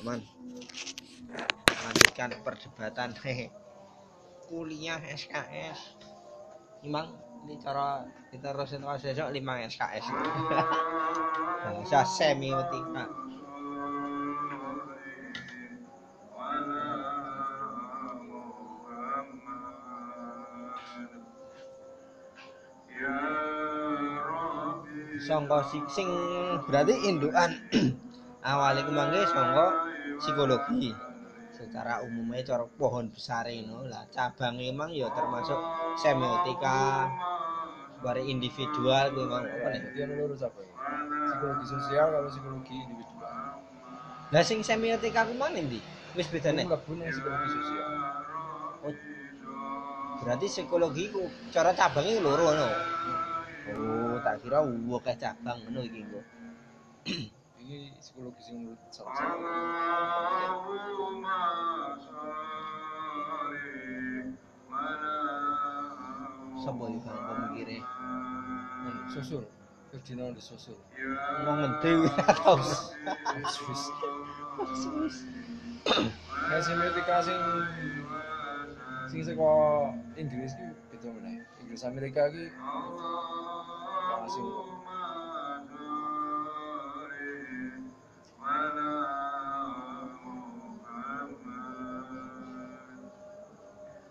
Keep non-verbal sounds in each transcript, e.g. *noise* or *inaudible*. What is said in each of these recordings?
teman lanjutkan perdebatan kuliah SKS Imang ini cara kita terusin kalau besok 5 SKS *laughs* bahasa semiotika songko sing, berarti indukan. *clears throat* Awalnya kemangke songko psikologi. Secara umumnya cara pohon besar ini. Lah cabang emang ya termasuk semiotika bare individual gue mau apa nih? Dia lurus apa ya? Psikologi sosial kalau psikologi individual. lah sing semiotika ku mana ndi? Wis bedane? Itu mlebu nang psikologi sosial. oh, berarti psikologi ku cara cabangnya loro no? Oh tak kira akeh cabang ngono iki kok *clears throat* Iki psikologi sing menurut salah satu. sapa iki bang pemikire susul. Ferdinand de Susul. wong ngendi ora tau Wis wis. Nah, semiotika sing sing saka Inggris ki beda meneh. Inggris Amerika ki langsung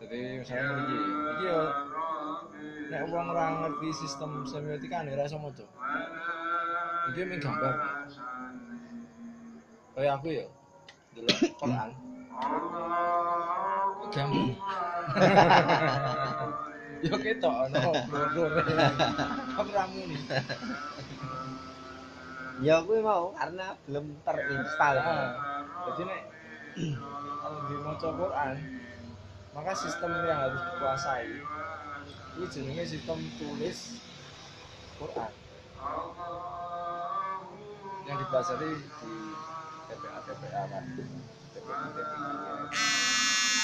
Jadi misalnya iki, iki yo nek wong ora ngerti sistem semiotika nek ora iso maca. Iki mung gambar. Kayak aku ya. Delok Quran. Gambar. *laughs* Yo ketok ono blur-blur. Aku ramu nih. ya kuwi mau karena belum terinstall Ah, Jadi nek *clears throat* kalau di maca Quran, maka sistem yang harus dikuasai itu jenenge sistem tulis Quran. Yang dipelajari di TPA TPA kan TPI TPI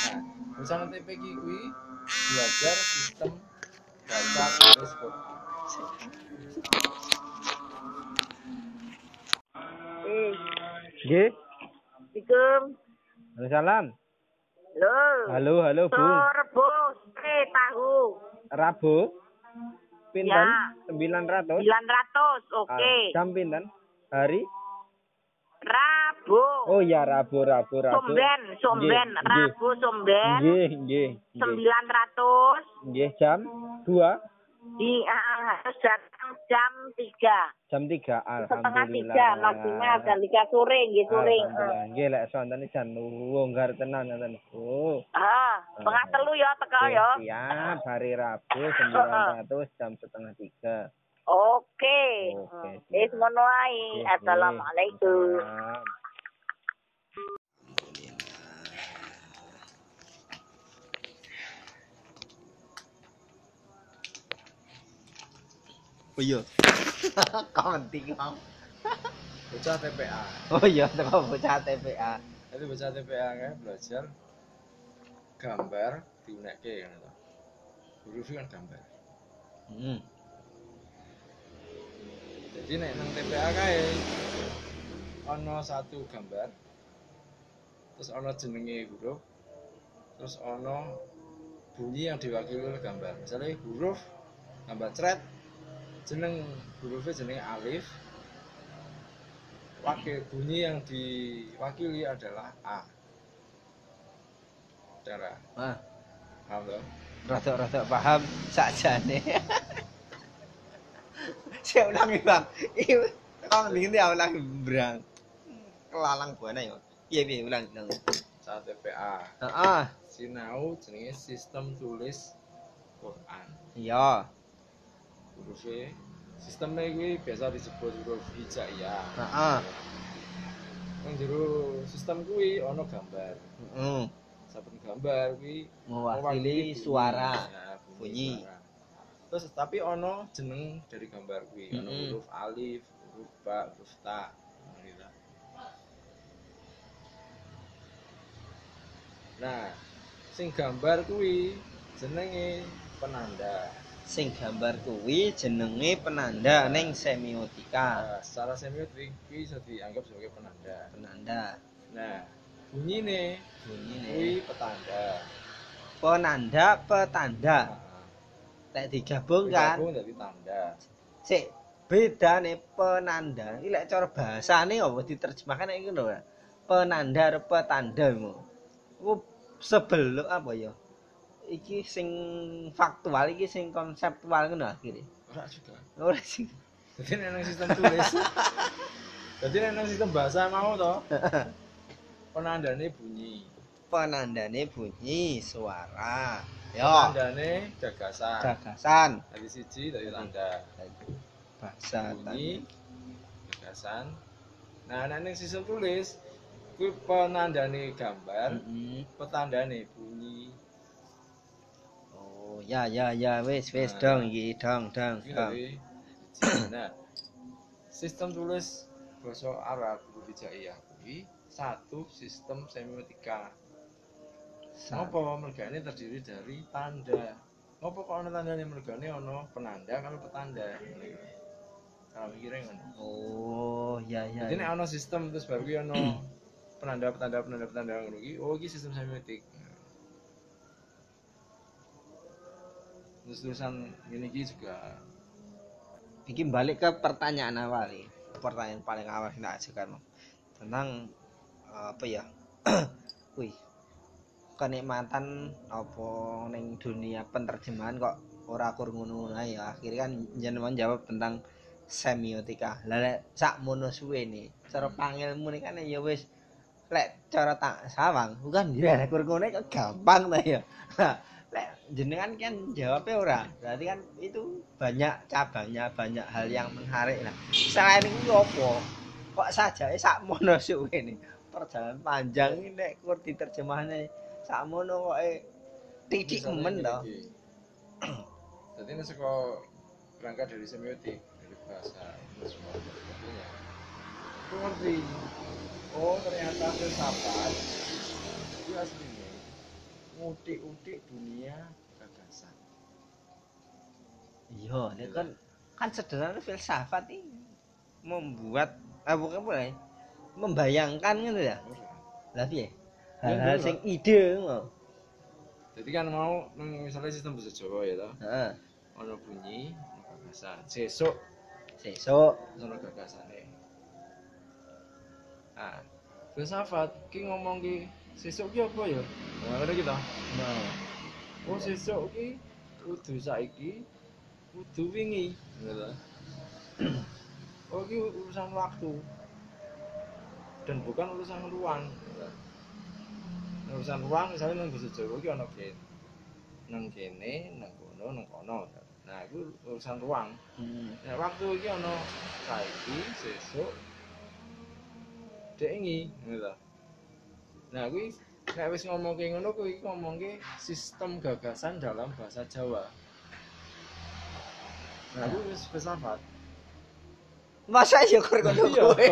nah misalnya TPI kui belajar sistem baca tulis Quran. Eh, nggih. Assalamualaikum. salam Halo. halo halo Bu eh tahu. Rabu pinten Ya. 900 900. Oke. Ah, jam pinten hari Rabu. oh ya Rabu Rabu Rabu Somben, somben. Nggih, Rabu somben. nggih nggih nggih 900 nggih jam 2 di ah, harus datang jam 3. jam 3 Setengah 3 maksimal jam 3 sore nggih sore. Alhamdulillah. Nggih lek sonten jan longgar tenan ngoten. Oh. Ah, setengah telu ya teko ya. Siap, hari Rabu 900 jam setengah tiga. Oke. Oke, Hmm. Wis ngono ae. Nggih, Assalamualaikum. Oh iya. Kok penting kok. bocah TPA Oh iya, teko bocah TPA. Jadi bocah TPA kan belajar gambar diunekke kan itu. Huruf kan gambar. Hmm. Jadi nek nang TPA kae ana satu gambar. Terus ana jenenge huruf. Terus ana bunyi yang diwakili oleh gambar. Misalnya huruf gambar cret jeneng hurufnya jenenge alif. Wakil bunyi yang diwakili adalah A. Cara Wah, paham toh? rada-rada paham sakjane. *laughs* Saya ulangi, Bang. Iki kok ngene ulangi, Brang. Kelalang buana ya. Iya, piye ulang ulang. Saat TPA Heeh. sinau jenenge sistem tulis Quran. Iya. hurufnya sistemnya gue biasa disebut huruf hijaiyah Heeh. yang jero sistem gue ono gambar Heeh. saben gambar gue Mewakili suara. bunyi. suara. terus tapi ono jeneng dari gambar gue ono Mm-mm. huruf alif huruf ba huruf ta nah sing gambar kuwi jenenge penanda Sing gambar kuwi jenenge penanda ning semiotika. Nah, secara semiotik kuwi bisa dianggap sebagai penanda Penanda. Nah, bunyi nih, Bunyi nih. petanda. Penanda petanda. Lek digabung kan. Digabung dari tanda. Sik beda nih penanda. Iki lek cara bahasane apa diterjemahkan iki ya. Penanda petanda mu. Ku sebelum apa ya? Iki sing faktual iki sing konseptual ngono akhirnya. Ora juga. Ora sih. Jadi nang sistem tulis. Jadi nang sistem bahasa mau toh. Penandane bunyi. Penandane bunyi suara. Yo, Tandane gagasan. gagasan. Dari siji dari tanda. Bahasa Bunyi gagasan. Nah, nang sistem tulis kuwi penandane gambar, Mm-mm. petandane bunyi. Oh, ya ya ya wis wis Nah. dong iki dong dong Iki dong. Nah, sistem tulis bahasa Arab Hijaiyah kuwi satu sistem semiotika. Ngopo mergane terdiri dari tanda. Ngopo kok ana tandane mergane ana penanda kalau petanda. Cara mikirnya ngono. Oh, ya ya. Jadi nek ana sistem terus baru ki ana penanda petanda penanda petanda ngono ki, oh iki sistem semiotik. Terus tulisan juga Iki balik ke pertanyaan awal nih. Pertanyaan paling awal tak ajukan tentang eh, apa ya? *clears throat* Wih, kenikmatan apa ning dunia penerjemahan kok ora kur ngono ya. Akhirnya kan jenengan jawab tentang semiotika. Lah sak mono suwe nih, cara pangilmu nih kan ya wis lek cara tak sawang, bukan *laughs* ya lek kur ngono kok gampang ta ya. *laughs* lek jenengan kan jawabnya ora. Berarti kan itu banyak cabangnya, banyak hal yang menarik lah. Selain itu apa? Kok saja sak mono *laughs* suwe nih. Perjalanan panjang ini nek kur diterjemahane sak mono kok eh, titik men to. Jadi ini saka berangkat dari semiotik, dari bahasa semua sebagainya. Aku ngerti. Oh ternyata filsafat itu aslinya ngutik-utik dunia gagasan. Iya, nek kan kan sederhana filsafat ini membuat ah bukan boleh membayangkan gitu ya. Lah piye? Hal-hal bener, sing ide ngono. Jadi kan mau misalnya sistem bahasa Jawa ya toh, Heeh. ono bunyi, ono gagasan. Sesuk Sesuk ono gagasane. Ah, filsafat ki ngomong ki sesuk ki apa ya? Nah, ngene kita. nah, Oh, sesuk ki kudu saiki, kudu wingi, ngono. Oh, ki urusan waktu. Dan bukan urusan ruang. Urusan ruang misalnya nang basa Jawa ki ana kene. Nang kene, nang kono, nang kono. Nah, itu urusan ruang. hmm. Nah, waktu iki ana saiki, sesuk, dek ingi, ngono. Nah, kuwi nek wis ngomongke ngono kuwi ngomongke sistem gagasan dalam bahasa Jawa. Nah, kuwi wis filsafat. Masa ya kur ngono Iya. kowe?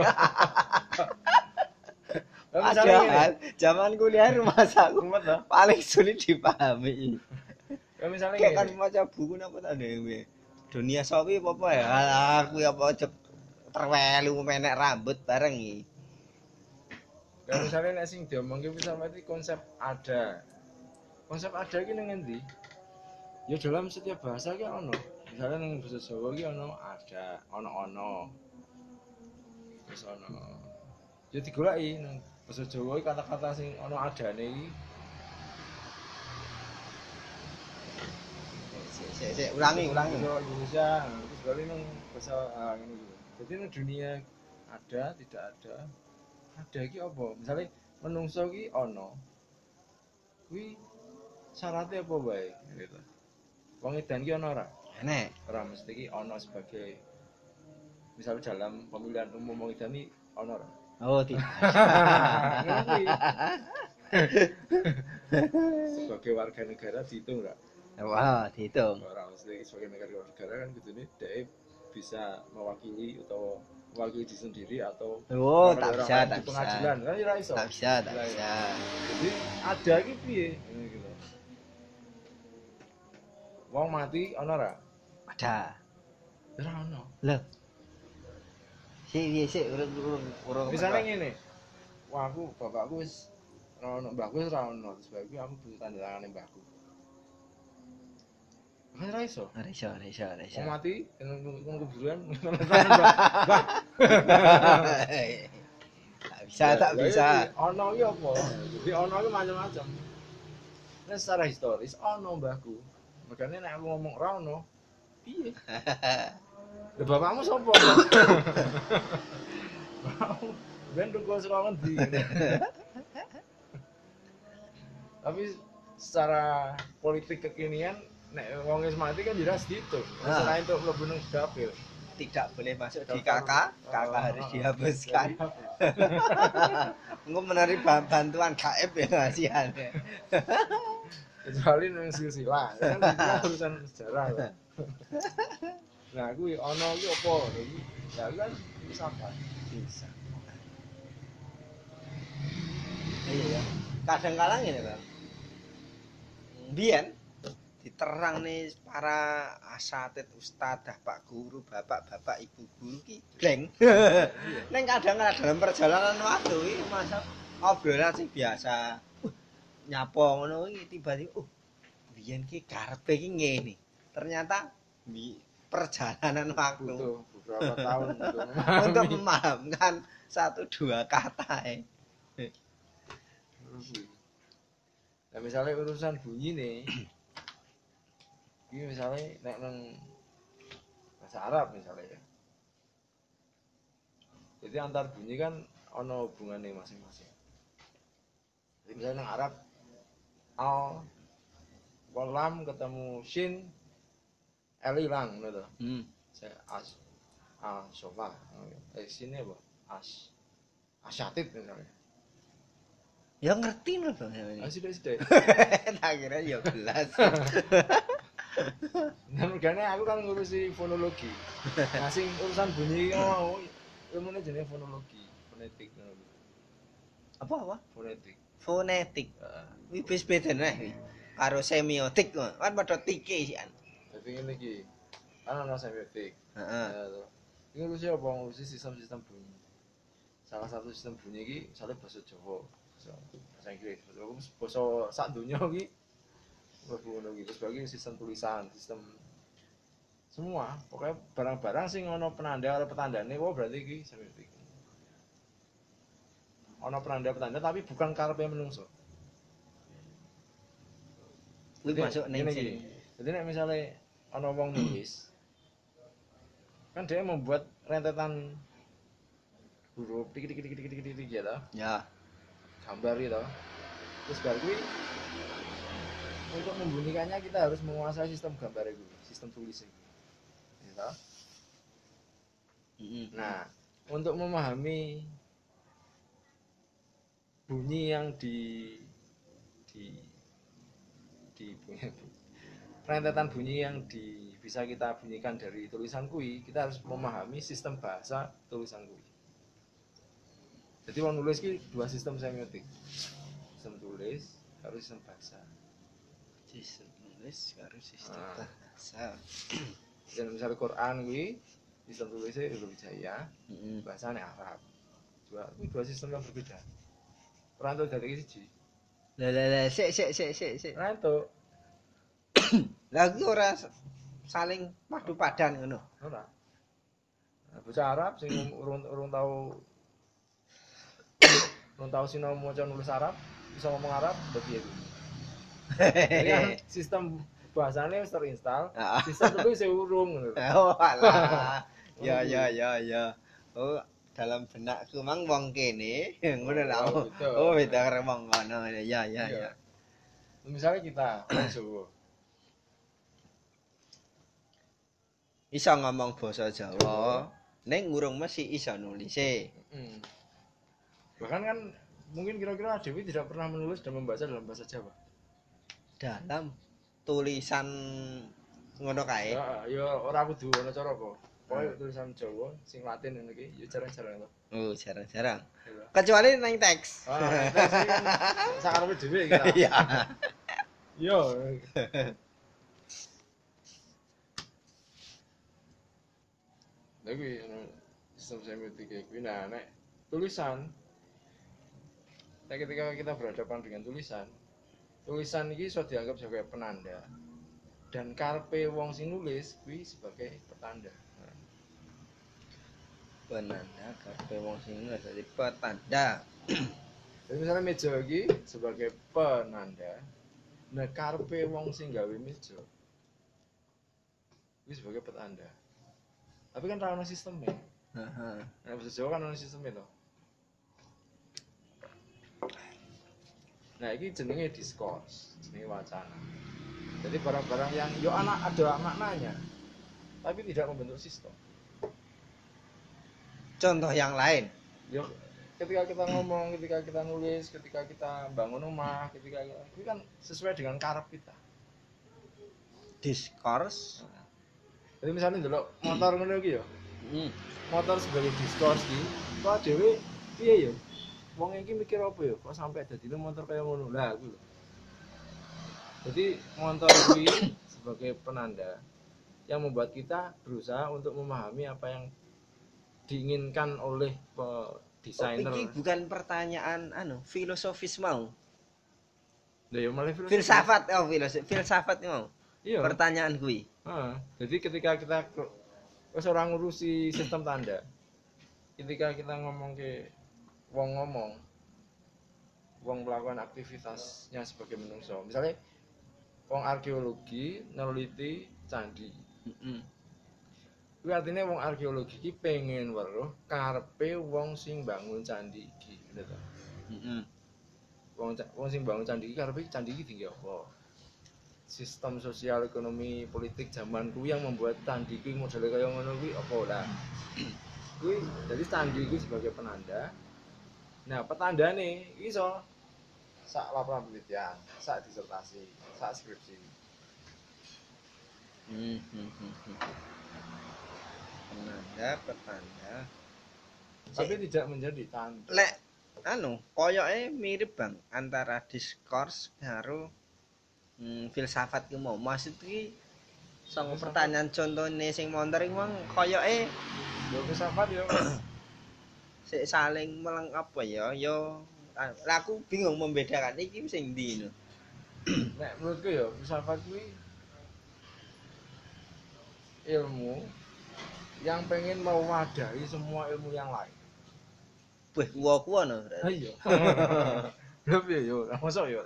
Padahal zaman kuliah rumah ta? paling sulit dipahami. Ya misalnya Kayak kan maca buku napa ta dhewe. Dunia sapi apa ya? Alah, aku apa aja terwelu menek rambut bareng iki. Ya misalnya nek sing diomongke filsafat iki konsep ada. Konsep ada iki nang endi? Ya dalam setiap bahasa ki ono. Misalnya nang bahasa Jawa ki ono ada, ono ono. Terus ono. Ya digoleki nang bahasa Jawa kata-kata sing ono adane iki. Sik, sik, sik, ulangi, ulangi. Bahasa Indonesia, terus balik nang bahasa ah, gitu. Jadi nang dunia ada, tidak ada. Ada iki apa? Misalnya menungso ki ono. Kuwi syaratnya apa wae gitu. Wong edan ki ono ora? Enek. Ora mesti ki ono sebagai misalnya dalam pemilihan umum wong edan iki ono ora? Oh, tidak. *laughs* *laughs* Sebagai warga negara dihitung ora? Wah, dihitung. Ora mesti sebagai negara negara kan kudune dhek bisa mewakili atau mewakili diri sendiri atau Oh, mewakili tak bisa, tak di bisa. pengadilan kan iso. Tak bisa, tak bisa. Jadi ada iki piye? Ngene gitu. Wong mati ono ora? Ada. Ora ono. Loh. Sik, sik, sik, urung urung urung. Misalnya ngene. wah aku bapakku wis ora ono mbahku wis ora ono aku butuh tanda tangane mbahku kan ora iso Ora iso, ora iso, ora iso. Wong mati kan kuburan mbah Tak bisa, tak bisa. ono iki apa jadi ono iki macam-macam Nah, secara historis ono mbahku makanya nek aku ngomong ora ono piye *laughs* Lha bapakmu sapa? *laughs* Ben tunggu sekolah ngendi. *laughs* Tapi secara politik kekinian nek wong wis mati kan jelas gitu. Ah. Selain untuk mlebu nang dapil. Tidak boleh masuk di kakak, kakak harus dihapuskan. Engko *laughs* menerima bantuan KF ya kasihan. Kecuali nang silsilah. *laughs* Kan kan urusan sejarah. Nah, aku ono iki apa? Ya kan bisa apa? Bisa. Iya ya. Kadang kala ngene, Bang. Biyen diterang nih para asatid ustadzah pak guru bapak-bapak ibu guru ki blank *laughs* neng kadang kadang dalam perjalanan waktu ini masa obrolan sing biasa. Uh, nyapo ngono iki tiba-tiba uh biyen ki karepe ki ngene. Ternyata di perjalanan waktu. Butuh beberapa tahun *laughs* untuk memahamkan satu dua kata eh. Nah misalnya urusan bunyi nih, ini misalnya nek nang bahasa Arab misalnya ya. Jadi antar bunyi kan ono hubungannya masing-masing. Jadi misalnya nang Arab al walam ketemu shin l hilang gitu. Hmm. Saya as a sofa. Eh sini apa? As asyatid misalnya. Ya ngerti loh Bang. Asik-asik. *laughs* tak kira ya belas. *laughs* Nah, makanya aku kan ngurusi fonologi. Nah, sing urusan bunyi iki mau ilmune jenenge fonologi, fonetik apa apa? Fonetik. Fonetik. Heeh. Wih wis beda nih. Karo semiotik kan padha tike sih kan. Dadi ngene iki. Kan ana semiotik. Heeh. Ini ngurusi apa? Ngurusi sistem-sistem bunyi. Salah satu sistem bunyi iki misalnya bahasa Jawa, bahasa Inggris, bahasa sak donya iki mlebu iki. Terus bagi sistem tulisan, sistem semua pokoknya barang-barang sing ono penanda atau petandane wah berarti iki semiotik ono penanda petanda tapi bukan karepe menungso Jadi, masuk ning ngene sini. iki. Jadi nek misalnya ana wong nulis kan dia membuat rentetan huruf tik tik tik tik tik tik tik ya Ya. gambar gitu. Terus kuwi untuk membunyikannya kita harus menguasai sistem gambar itu, sistem tulis itu. Heeh. Nah, untuk memahami bunyi yang di di di rentetan bunyi yang di bisa kita bunyikan dari tulisan kui, kita harus memahami sistem bahasa tulisan kui. Jadi mau nulis ki dua sistem semiotik. Sistem tulis harus sistem bahasa. Nulis karo sistem Ah. bahasa. Dan misalnya Quran kui sistem tulisnya Indonesia, Heeh. bahasanya Arab. Dua, ini dua sistem yang berbeda. Perantau dari siji. Lah lah lah sik sik sik sik sik. Perantau, *clears throat* Lah iki ora s- saling padu padan ngono. ora. Bocah Arab sing urung urung tahu urung tahu sinau maca nulis Arab, bisa ngomong Arab, berarti ya. Jadi kan *laughs* sistem bahasanya wis terinstal, Ah. sistem tulis ya urung ngono. Oh alah. *laughs* Ya ya ya ya. Oh dalam benakku mang wong kene *laughs* ngono lah. Oh. Oh beda karo wong kono. Ya ya Iya. ya. Misalnya kita Jawa, Iso ngomong basa Jawa, ning ngurung mesti iso nulis. Bahkan kan mungkin kira-kira Dewi tidak pernah menulis dan membaca dalam bahasa Jawa. Dalam tulisan ngono kae. Ya, ya ora kudu ana cara apa. Pokoke tulisan Jawa sing Latin ngono iki ya jarang-jarang to. Oh, jarang-jarang. Iya. Kecuali nang teks. Ah, nek sing *laughs* sakarepe dhewe kita. Iya. Yo. Lha kuwi ana sistem semiotik kuwi nah nek tulisan Nah, ketika kita berhadapan dengan tulisan, tulisan ini sudah dianggap sebagai penanda dan karpe wong sing nulis kuwi sebagai petanda. Penanda karpe wong sing nulis dadi petanda *clears throat* Jadi misalnya meja iki sebagai penanda, nah karpe wong sing gawe meja kuwi sebagai petanda. Tapi kan ra ono sistemnya. Heeh. Nah, bahasa Jawa kan ono sistemnya to. Nah, ini jenenge diskurs, jenenge wacana. Jadi barang-barang yang yo anak ada maknanya, tapi tidak membentuk sistem. contoh yang lain Yo ketika kita ngomong, ketika kita nulis, ketika kita bangun rumah, ketika itu kan sesuai dengan karep kita. diskurs Jadi misalnya dulu motor ngono iki yo, hmm. motor sebagai diskurs iki, kok dhewe piye yo? Wong iki mikir apa yo? Kok sampai dadi motor kaya ngono? Lah aku lho. Jadi motor ini sebagai penanda yang membuat kita berusaha untuk memahami apa yang diinginkan oleh desainer. Oh, bukan pertanyaan anu filosofis mau ya malah filosofi. filsafat oh filosofis filsafat mau Iya. pertanyaan kuwi Heeh. Jadi ketika kita ora ngurusi sistem tanda. Ketika kita ngomong ke wong ngomong wong melakukan aktivitasnya sebagai menungso. Misalnya wong arkeologi neliti candi. Kuwi artinya wong arkeologi iki pengen weruh karepe wong sing bangun candi iki, ngono to. Heeh. Wong wong sing bangun candi iki karepe candi iki tinggi apa? Sistem sosial ekonomi politik zaman kuwi yang membuat candi kuwi modele kaya ngono kuwi apa ora? Kuwi jadi candi kuwi sebagai penanda. Nah, petandane iso sak laporan penelitian, sak disertasi, sak skripsi. Hmm, hmm, hmm, hmm. penanda petanda Tapi tidak menjadi tanda. lek anu koyoke mirip bang antara diskurs karo hmm, filsafat ki mau maksud ki pertanyaan contohnya sing montor iki mang koyoke Yo filsafat yo. *coughs* sik saling meleng apa ya yo ah, lah aku bingung membedakan iki sing ndi no *clears throat* Nek menurutku ya filsafat kuwi ilmu yang pengen mewadahi semua ilmu yang lain. weh kuwa kuwa no Ayo. Belum ya yo, masa yo.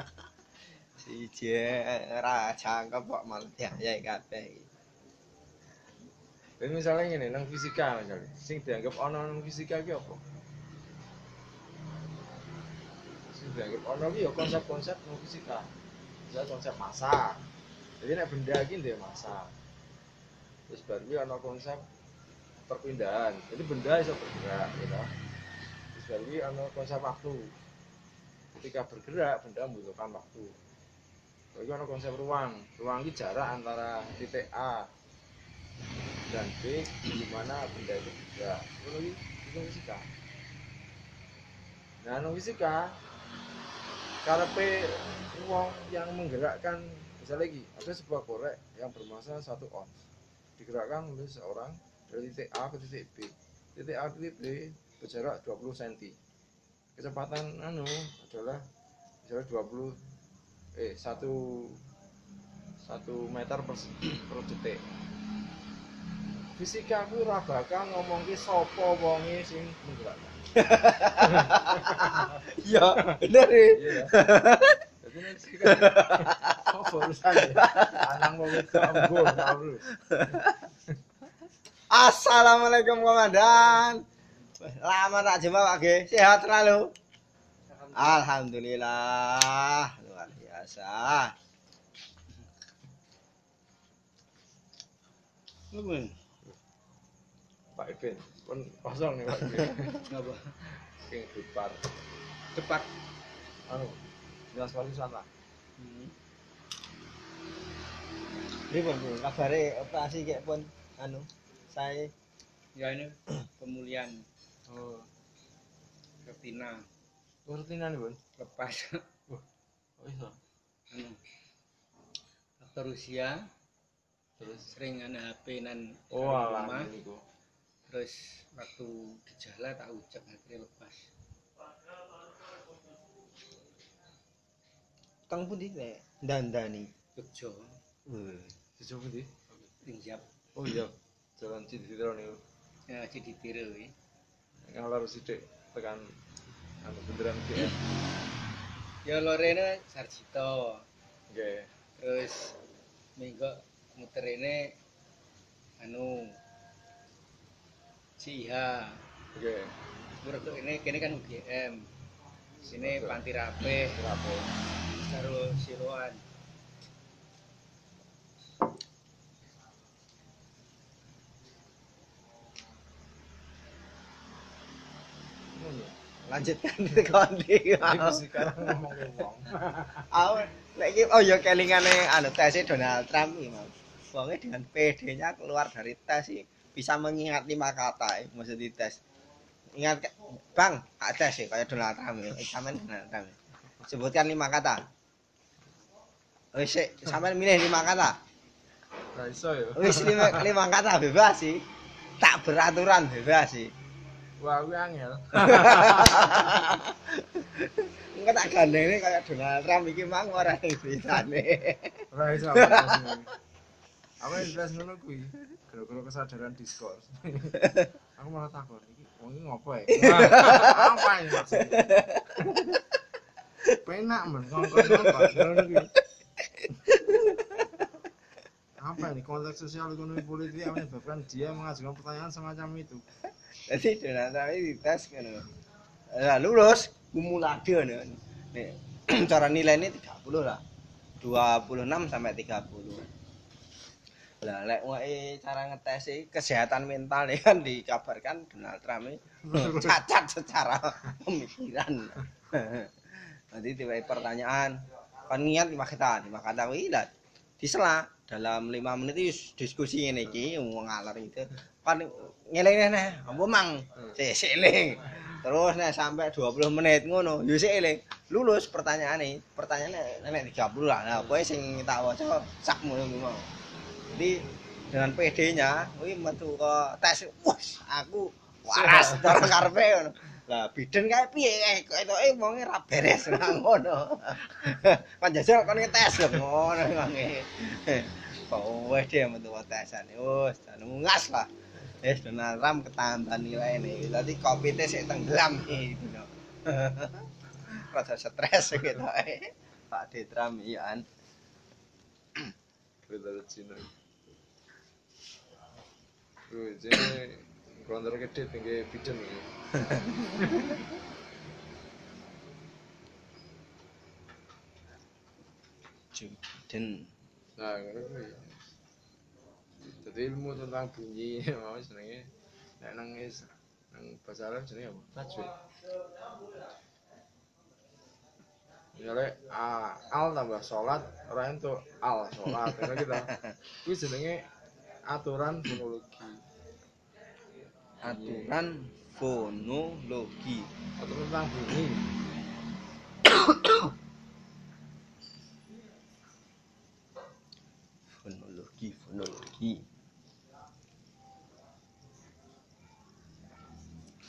*laughs* siji ora jangkep kok malah ya ya kabeh iki. Jadi misalnya ngene nang fisika misalnya, sing dianggap ana nang fisika ki apa? Sing dianggap ana ki ya konsep-konsep nang fisika. Misalnya konsep massa. Jadi nek benda iki ndek massa. Terus baru ki ana konsep perpindahan. Jadi benda bisa bergerak, gitu. Terus baru ki ana konsep waktu. Ketika bergerak, benda membutuhkan waktu. Baru ana konsep ruang. Ruang ki jarak antara titik A dan B di mana benda itu bergerak. Lagi itu fisika. Nah, fisika karepe wong yang menggerakkan misalnya lagi ada sebuah korek yang bermassa satu ons digerakkan oleh seorang dari titik A ke titik B titik A ke titik B berjarak 20 cm kecepatan anu adalah misalnya 20 eh satu satu meter per, *clears throat* per detik fisika aku ora bakal ngomong ki sapa wonge sing menggerakkan *laughs* iya bener iya jadi apa ya ambon terus *laughs* Assalamualaikum komandan. Lama tak jumpa Pak G. Sehat selalu. Alhamdulillah. Luar biasa. Nuwun. Pak Ibin pun kosong nih Pak. *laughs* Ibin Ngapa? king dupar Cepat. anu jelas pariwisata Ini pun pun kabare operasi kayak pun anu saya. Ya ini pemulihan. Oh. Retina. Rutinan nih bun. Lepas. Oh iya anu, faktor usia. Terus? Sering ana HP nan oh alah kok terus waktu gejala tak ucap akhirnya lepas. Kang pun di dan dani Jogja Jogja pun di Injap oh iya jalan Ciditiro nih ya Ciditiro ya yang lor sidik tekan anu bundaran GM ya. ya Lorene Sarjito. Oke okay. terus minggu muter ini anu Ciha Oke. Berarti ini kini kan UGM sini Betul. Panti Kenapa? karo Siloan Ngono. Lanjutkan *laughs* kondi. Iki sekarang ngomong wong. Iki oh ya kelingane anu tesnya Donald Trump iki. Wonge dengan PD-nya keluar dari tes sih bisa mengingat lima kata, ya, maksud di tes. Ingat Bang, ada sih kayak Donald Trump, ya. eksamen Donald Trump. ya. Sebutkan lima kata. Wis sik, sampean milih lima kata. Ya. Wis lima, lima kata bebas sih. Tak beraturan bebas sih. Wah, kuwi angel. *laughs* Enggak tak gandeng kayak Donald Trump iki mang ora. Ora iso *laughs* aku tes yang tes ngono kuwi. Gara-gara kesadaran diskurs. aku malah takut iki wong iki ngopo ya? Apa ini maksudnya? Penak men kuwi. Apa ini konteks sosial ekonomi politik yang menyebabkan dia mengajukan pertanyaan semacam itu? Jadi Donald Trump ini dites kan. Lah lulus ngono. Nek *clears throat* cara nilainya 30 lah. 26 sampai 30. Lah lek wae cara ngetes kesehatan mental nih kan dikabarkan Donald Trump *laughs* cacat secara pemikiran. Nanti tiba pertanyaan kan niat lima kata, lima kata kuwi lah disela. Dalam lima menit itu diskusi ini wong ngalor itu kan ngeling nih apa mang sik sik eling terus nek sampai 20 menit ngono yo sik eling lulus pertanyaane pertanyaane nek 30 lah. Nah kowe sing tak waca sak ngono kuwi mau jadi dengan PD-nya kuwi metu ke tes wus aku waras cara karepe ngono lah biden kae piye eh ketoke wonge ra beres nang ngono *laughs* kan jajal kon ngetes ngono Oh, wes dia metu tesane. Wes, jan ngas lah. Wes Donald Trump ketambahan nilai nih. Tadi kopi teh sik tenggelam *laughs* iki dino. Rada stres gitu eh. Pak D Trump iya an. Cina. Jadi gede Nah, ngono kuwi. Jadi ilmu tentang bunyi *laughs* mau jenenge nek nang is nang bahasa Arab jenenge apa? Tajwid. Misalnya a, al tambah sholat, ora entuk al sholat, ngono kita. *laughs* Kuwi jenenge aturan fonologi. aturan fonologi. Aturan tentang bunyi. Fonologi, fonologi.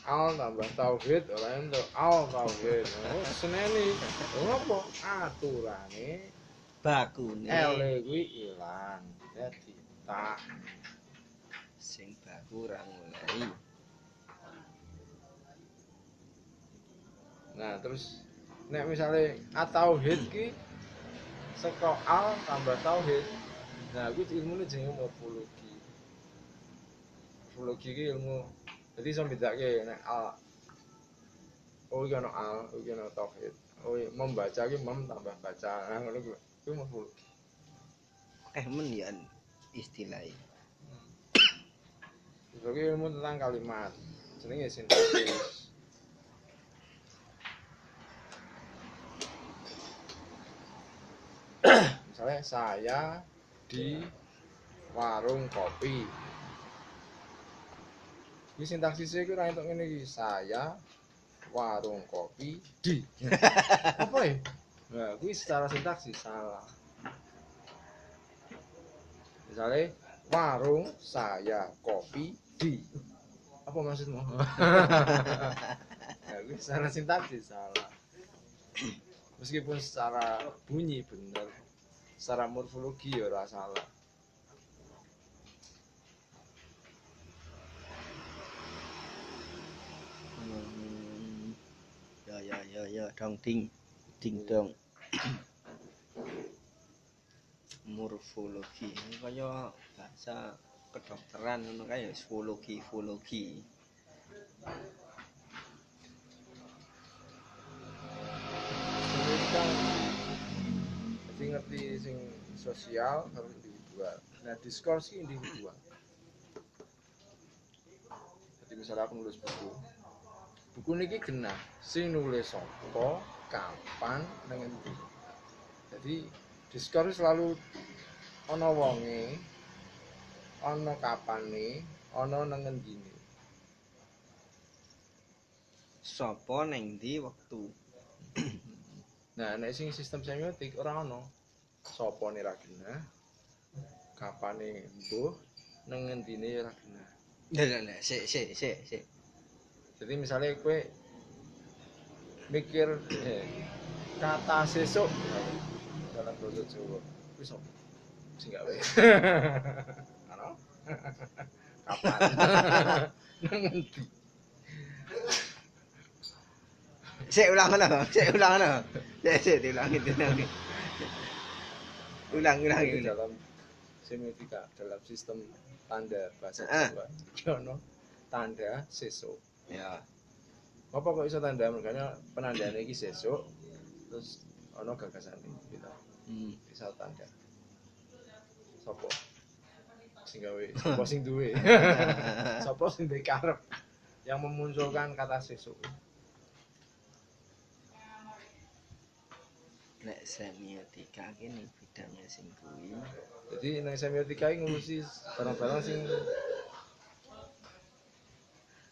Al tambah tauhid ora entuk al tauhid. Oh, seneni. Ngopo? Aturane Bakune L kuwi ilang. Dadi tak sing baku ora mulai. Nah, terus nek misale atauhid ki saka al tambah tauhid. Nah, kuwi ilmune jenenge morfologi. Morfologi ki ilmu jadi iso bedake nek al Oh, iki ana al, iki ana tauhid. Oh, iya, membaca ki mem tambah baca. Nah, ngono kuwi. Kuwi morfologi. Eh men ya istilahnya. Itu ki ilmu tentang kalimat. Jenenge sintaksis. Misalnya saya di warung kopi. Ini sintaksisnya itu ngene iki. Saya warung kopi di. *laughs* Apa ya? Nah, kuwi secara sintaksis salah. Misalnya warung saya kopi di. Apa maksudmu? *laughs* kuwi secara sintaksis salah. meskipun secara bunyi bener secara morfologi ya ora salah Hmm. Ya ya ya ya dong ding ding dong. Morfologi. Ini kaya bahasa kedokteran ngono kae ya zoologi kan jadi ngerti sing sosial karo individual. Nah diskurs ini individual. Jadi misalnya aku nulis buku. Buku niki genah. Sing nulis sapa kapan endi? Jadi diskurs selalu ana wonge ana kapane ana nang endine Sopo neng ndi wektu? *clears throat* Nah, nek sing sistem semiotik ora ono. Sopane ra genah. Kapane mbuh, nang ngendine ra genah. Ya ya ya sik sik sik sik. Jadi misalnya kowe mikir eh, kata sesuk dalam bahasa Jawa. Sapa? Sing gawe. Ano? Kapan? Nang ngendi? Sik ulang ngono, sik ulang ngono. Sik sik diulangi diulangi. Ulang ulang ulang. dalam semiotika dalam sistem tanda bahasa Ah. Jawa. Iki ono tanda sesuk. Ya. Apa kok iso tanda makanya penandaan iki sesuk terus ono gagasan gitu. Hmm. Bisa tanda. Sopo? Sing gawe, sopo sing duwe? *laughs* Sopo sing duwe karep yang memunculkan kata sesuk? Nek semiotika kene bidangnya sing kuwi. Jadi nang semiotika ini ngurusi barang-barang sing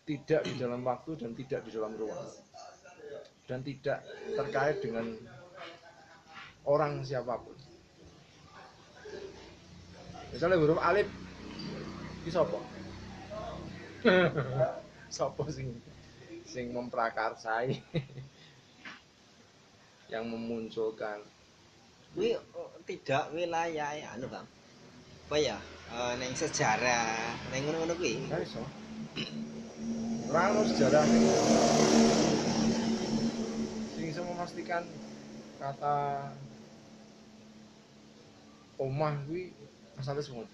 tidak di dalam waktu dan tidak di dalam ruang dan tidak terkait dengan orang siapa pun. Misalnya huruf alif ini sopo? *laughs* sopo sing sing memprakarsai *laughs* yang memunculkan Kuwi tidak wilayah anu Bang. Apa ya? Eh neng sejarah, neng ngono-ngono kuwi. Nggak iso. Sejarah ning sing iso memastikan kata omah kuwi asalnya semua.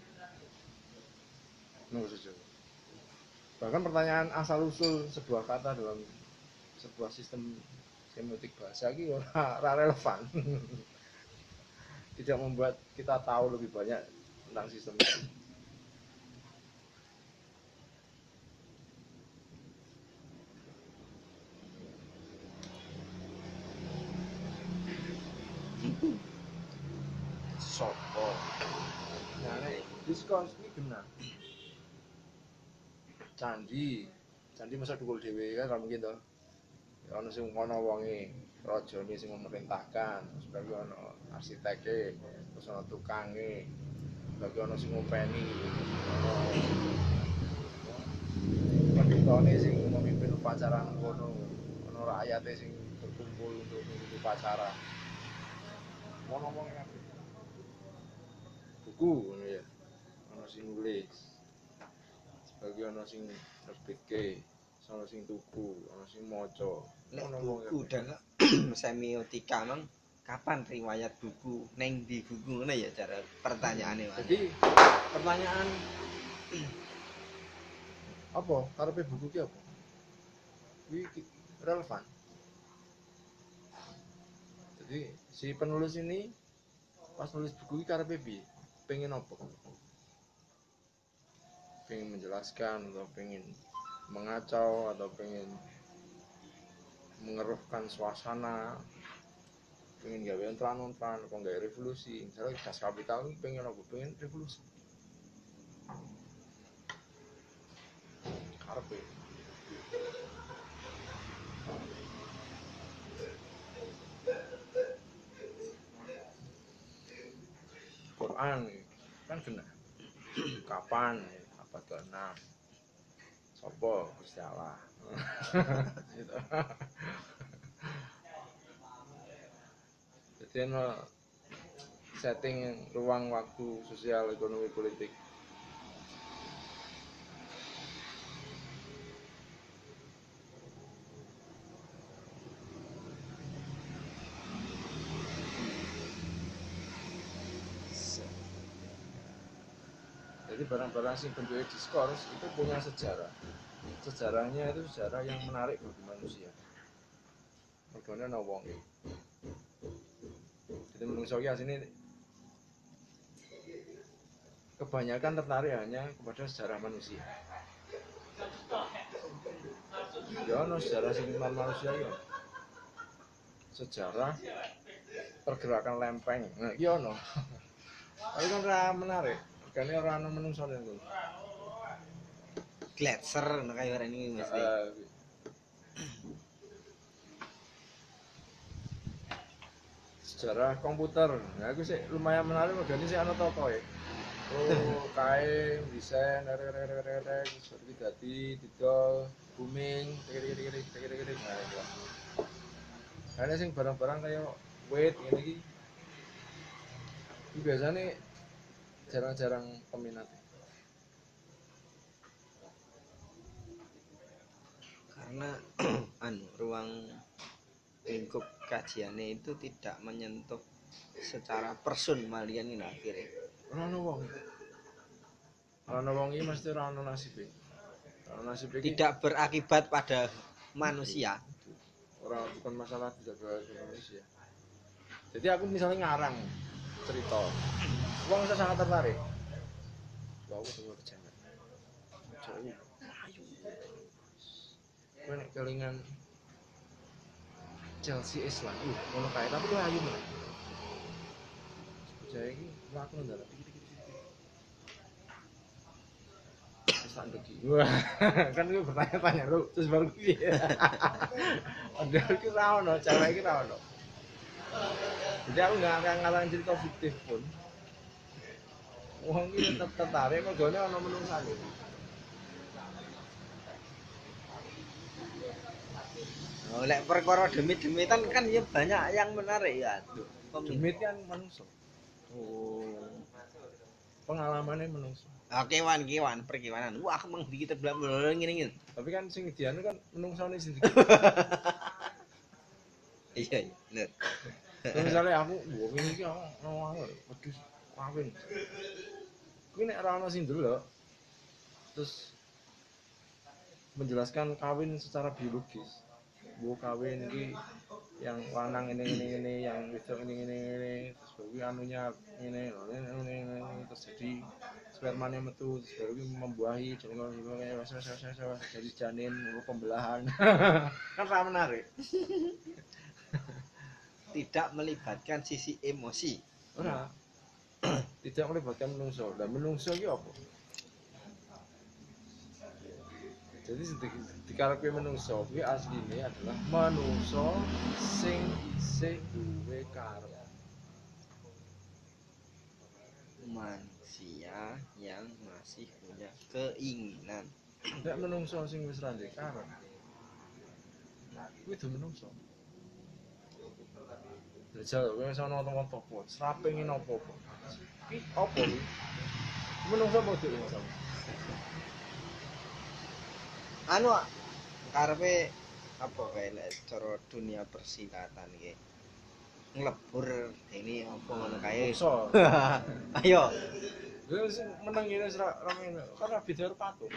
Nunggu saja. Bahkan pertanyaan asal usul sebuah kata dalam sebuah sistem semiotik bahasa ini ora relevan. *laughs* Tidak membuat kita tahu lebih banyak tentang sistem itu. Sopo. Nah, nek diskons ini benar. Candi, candi masa dukul dhewe kan kalau mungkin toh. Ya ono sing ono wonge, rajane sing memerintahkan, terus bagi ono arsiteke, terus ono tukange, bagi ono sing ngopeni, ono pendetane sing memimpin upacara ngono, ono rakyate sing berkumpul untuk mengikuti upacara. Kabeh. buku ngono ya ana sing nulis. Sebagai ana sing nerbitke ana sing tuku ana sing maca. Nek buku dalam semiotika mang kapan riwayat buku? Neng di buku ngono ya cara pertanyaannya Mas. jadi pertanyaan *clears throat* apa? Karepe buku ki apa? Kuwi ki- relevan. Jadi si penulis ini pas nulis buku ki karepe piye? Pengen apa pengen menjelaskan atau pengen mengacau atau pengen mengeruhkan suasana pengen gawe ontran-ontran apa gawe revolusi. Misalnya das kapital pengen apa? Pengen revolusi. Karepe Quran kan kena. Kapan abad ke-6 sopo Gusti Allah *laughs* gitu. Jadi ono setting ruang waktu sosial ekonomi politik. Jadi barang-barang sing bentuknya diskurs itu punya sejarah. Sejarahnya itu sejarah yang menarik bagi manusia. Mergane ana wong. Jadi menungso ki asine kebanyakan tertarik hanya kepada sejarah manusia. Ya ono sejarah non manusia ya. Sejarah pergerakan lempeng. Nah, ono. Tapi kan menarik. Karena ora ono menungso niku. Gletser ngono kaya ora ini mesti. Eh, sejarah komputer. Nah aku sih lumayan menarik mergane sih ana toko ya. Oh kae desain rek rek rek rek rek seperti dadi didol booming kiri kiri kiri kiri nah itu karena sing barang-barang kayak weight ini iki iki biasanya jarang-jarang peminat. Karena *clears throat* anu ruang lingkup kajiannya itu tidak menyentuh secara person malian ini akhirnya. Ora ono wong. Ora ono wong iki mesti ora ono nasibe. Ora ono nasib iki tidak berakibat pada manusia. Orang bukan masalah tidak berarti manusia. Jadi aku misalnya ngarang cerita. Uang saya sangat tertarik. Wah, aku tunggu bercanda Jadi, ayo gue nek kelingan Chelsea Islam uh ngono kae tapi lu ayu men Jaya iki aku dikit Terus tak ndeki. Wah, *laughs* kan gue bertanya-tanya lu terus baru piye. *laughs* Ada iki ra ono, cewek ra ono. Jadi aku nggak akan ngarang cerita fiktif pun. Wong iki tetep tertarik mergone ono menungsane. oh, lek perkara demit-demitan kan ya banyak yang menarik ya Demit kan menungso. oh Pengalamannya menungso. Ah, kewan kewan perkewanan wah aku mengdi kita belum ngene ngene Tapi kan sing dianu kan menungsone sendiri. *laughs* iya iya misalnya aku, wah ini iki ngawang, waduh, kawin. Kuwi nek ora ono sing. Terus menjelaskan kawin secara biologis. Bu kawin iki yang lanang ini ini ini yang wedok ini ini ini terus baru anunya ini ini ini ini terus jadi spermanya metu terus baru membuahi jadi kalau kayak wes wes wes jadi janin pembelahan kan ra menarik tidak melibatkan sisi emosi Ora. *clears throat* Tidak melibatkan menungso. Dan menungso iki apa? Jadi di- dikarepe menungso kuwi asline adalah menungso sing isih duwe karep. manusia yang masih punya keinginan Nek menungso sing wis ra duwe karep. Kuwi do menungso. Jajal kowe wis ana wong topo, ora pengen apa-apa. Ki apa iki? Menungso apa duwe masalah? anu ah, karepe apa kae lek cara dunia persilatan iki nglebur ini apa ngono kae Menungso. *laughs* ayo Gue menang ini serak ramen karena beda karo patung.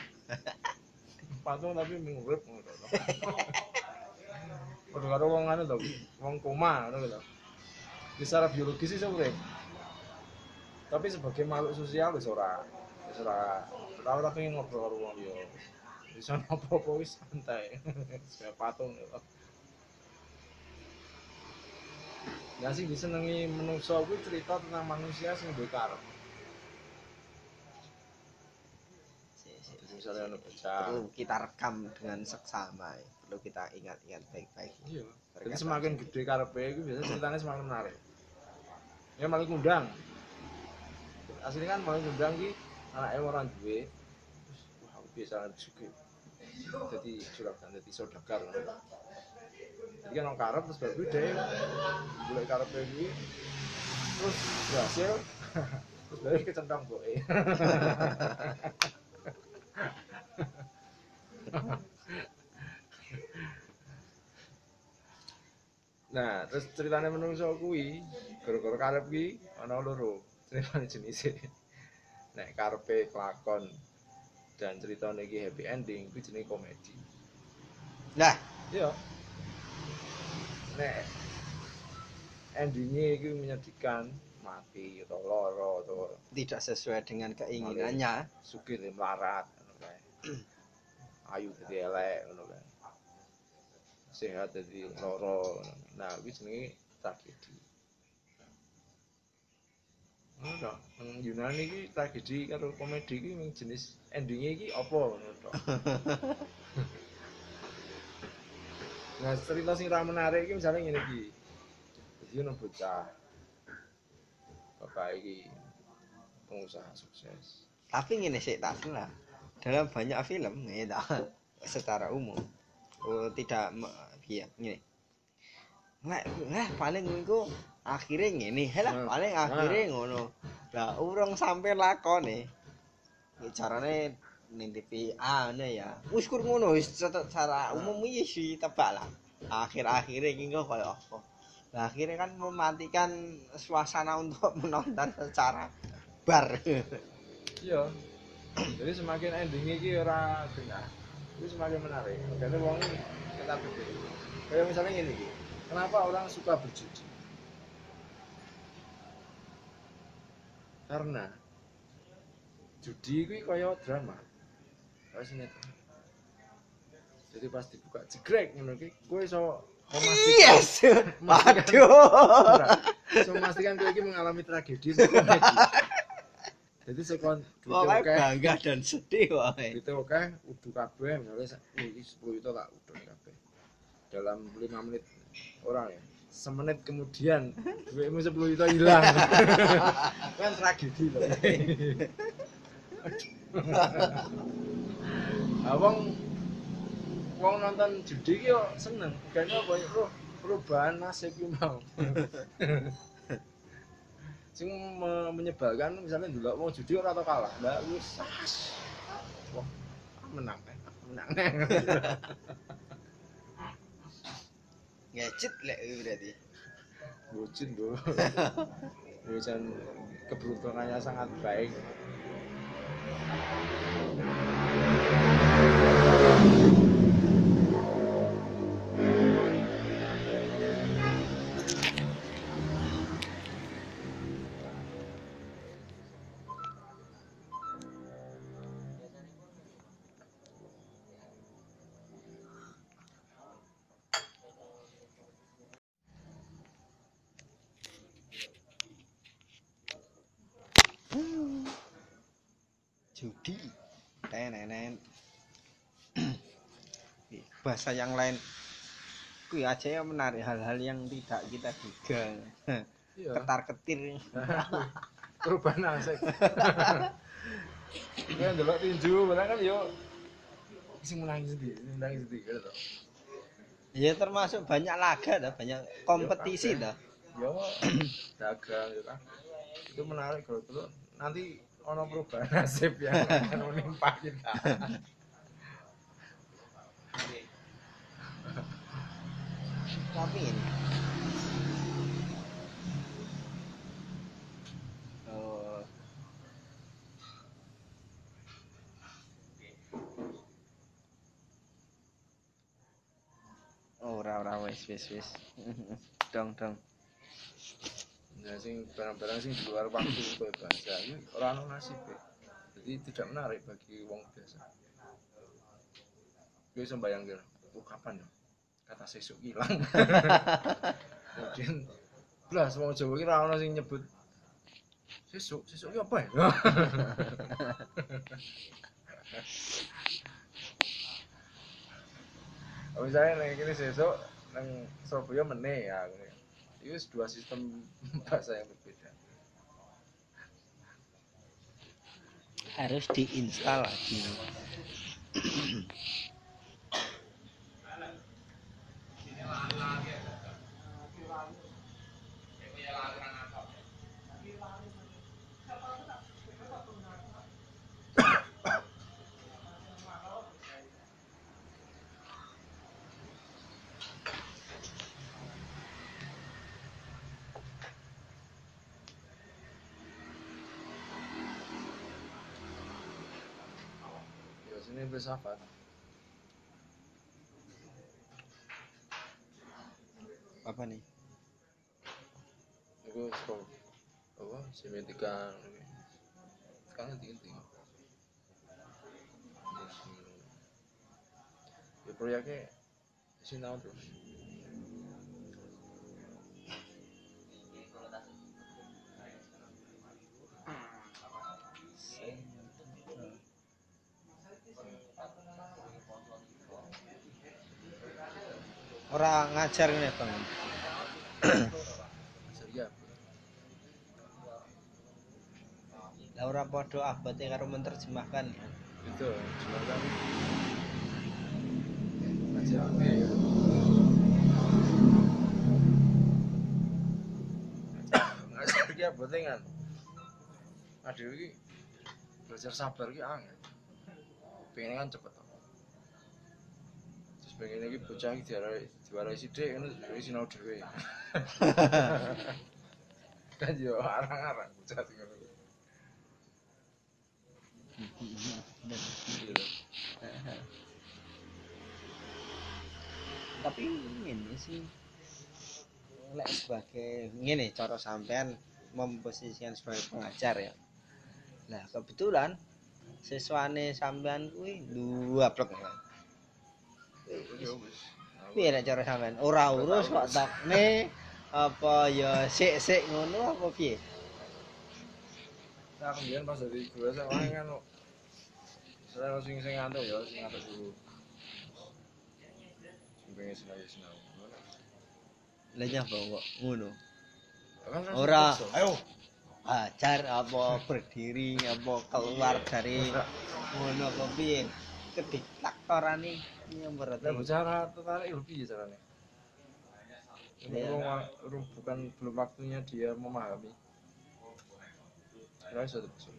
*laughs* patung tapi mengurip ngono. Padha karo wong anu to, wong koma ngono lho. Di secara biologis sih urip. Tapi sebagai makhluk sosial wis ora. Wis ora. Ora ora pengen ngobrol karo wong yo. Wis ana apa-apa wis santai. *laughs* Kayak patung lho. Ya sih disenengi menungso kuwi cerita tentang manusia sing duwe karep. Misalnya bocah perlu kita rekam dengan seksama ya. perlu kita ingat-ingat baik-baik iya jadi semakin gede karepe itu biasanya ceritanya semakin menarik ya malah ngundang. Aslinya kan malah ngundang ki anaknya orang duwe. Terus wah aku biasa juga jadi juragan jadi saudagar. Jadi kan orang karep terus baru deh mulai karep ini terus berhasil. Terus baru kecentang boe *laughs* Nah, terus ceritanya menungso kuwi, gara-gara karep ki ana loro. Ceritane jenise. Nek karepe kelakon dan ceritanya iki happy ending kuwi jenenge komedi. Nah, Iya. Nek endingnya itu menyedihkan mati atau loro atau tidak sesuai dengan keinginannya. sugih melarat ngono kae. *clears throat* Ayu dadi elek ngono kae. Sehat dadi loro. Nah, kuwi jenenge tragedi. Ngono. Nang Yunani iki tragedi karo komedi iki mung jenis endingnya iki apa ngono tok. *laughs* Nah, cerita sing ra menarik iki misalnya ngene iki. Jadi ono bocah. Bapak iki pengusaha sukses. Tapi ngene sih tak salah. Dalam banyak film ya tak, *laughs* secara umum oh, tidak iya ngene. Lah, lah paling iku akhirnya lah Hmm. paling Nah. akhirnya ngono. Lah urung sampai lakone. Ya carane nintipi ane ya. Wis kur ngono wis secara umum wis ditebak lah. Akhir-akhirnya iki kok koyo apa. Lah akhirnya kan mematikan suasana untuk *laughs* menonton secara bar. Iya. Jadi semakin endingnya iki ora genah, itu semakin menarik. Karena wong ini kita beda. Kayak misalnya gini, kenapa orang suka berjudi? Karena judi kuwi kaya drama. Kaya sinetron. Jadi pas dibuka jegrek ngono ki, kowe iso memastikan Yes. Waduh. so memastikan kowe iki mengalami tragedi komedi. Jadi sekon Pokoknya oke, bangga dan sedih wae. itu oke, udah kabeh misalnya sa- ini 10 itu tak udah kabeh. Dalam 5 menit orang ya. Semenit kemudian duitmu 10 itu hilang. *laughs* kan tragedi loh. *laughs* Abang wong nonton judi ki yo seneng. Kayaknya banyak perubahan nasib ki mau. *laughs* Sing me- menyebalkan misalnya dulu wong judi ora tau kalah. Lah wis. Wah, menang teh. Menang. *laughs* Ngecit lek berarti. Bucin bro. Bucin keberuntungannya sangat baik. Judi. Tenenen. *clears throat* Bahasa yang lain Kuy aja yang menarik hal-hal yang tidak kita duga. *laughs* Iya. Ketar-ketir. *laughs* Perubahan nasib. Ya *laughs* ndelok tinju, benar kan yo sing menangis sendiri, menangis sendiri gitu. Ya termasuk banyak laga dah, banyak kompetisi dah. Yo *clears throat* dagang gitu kan. Itu menarik kalau nanti ono perubahan nasib yang *laughs* akan menimpa kita. Tapi ini. Oh, ora ora wis wis wis. *laughs* dong dong. Nah, sing barang-barang sing di luar waktu kowe bahasa ini ora ono nasib. Jadi tidak menarik bagi wong biasa. Kowe iso bayangke, oh kapan ya? Kata sesuk hilang. Kemudian *laughs* belas wong Jawa iki ora ono sing nyebut sesuk, sesuk iki apa ya? *laughs* Misalnya nang kene sesuk nang Surabaya meneh ya itu dua sistem *laughs* bahasa yang berbeda harus diinstal lagi Filsafat. Apa nih? Iku saka apa? Semiotika. Kan ngerti-ngerti. Ya proyeknya sinau terus. Ora ngajar ngene, Bang. Lah ora padha abote karo menerjemahkan. Itu cuma kan ngajar ya? Ngajar iki abote kan. Adewe iki belajar sabar iki angel. Pengen kan cepet. Pengen iki bocah iki diarai diwarai sithik ngono dhewe sinau dhewe. *laughs* Kan yo arang-arang bocah sing ngono. Tapi ngene sih. Lek sebagai ngene cara sampean memposisikan sebagai pengajar ya. Nah, kebetulan siswane sampean kuwi dua blok wis. Piye nek cara sampean? Ora urus kok takne apa ya sik-sik ngono apa piye? Nah, kemudian pas dari gue sama kan Misalnya lo sing ngantuk ya, sing ngantuk dulu pengen ya sinau Lah nyapa kok ngono? Kan Ora. Ayo. Ajar apa berdiri apa keluar dari ngono apa piye? Kediktak orane yang Lah bicara tertarik lebih ya caranya Ini Iya. belum bukan belum waktunya dia memahami Kira suatu person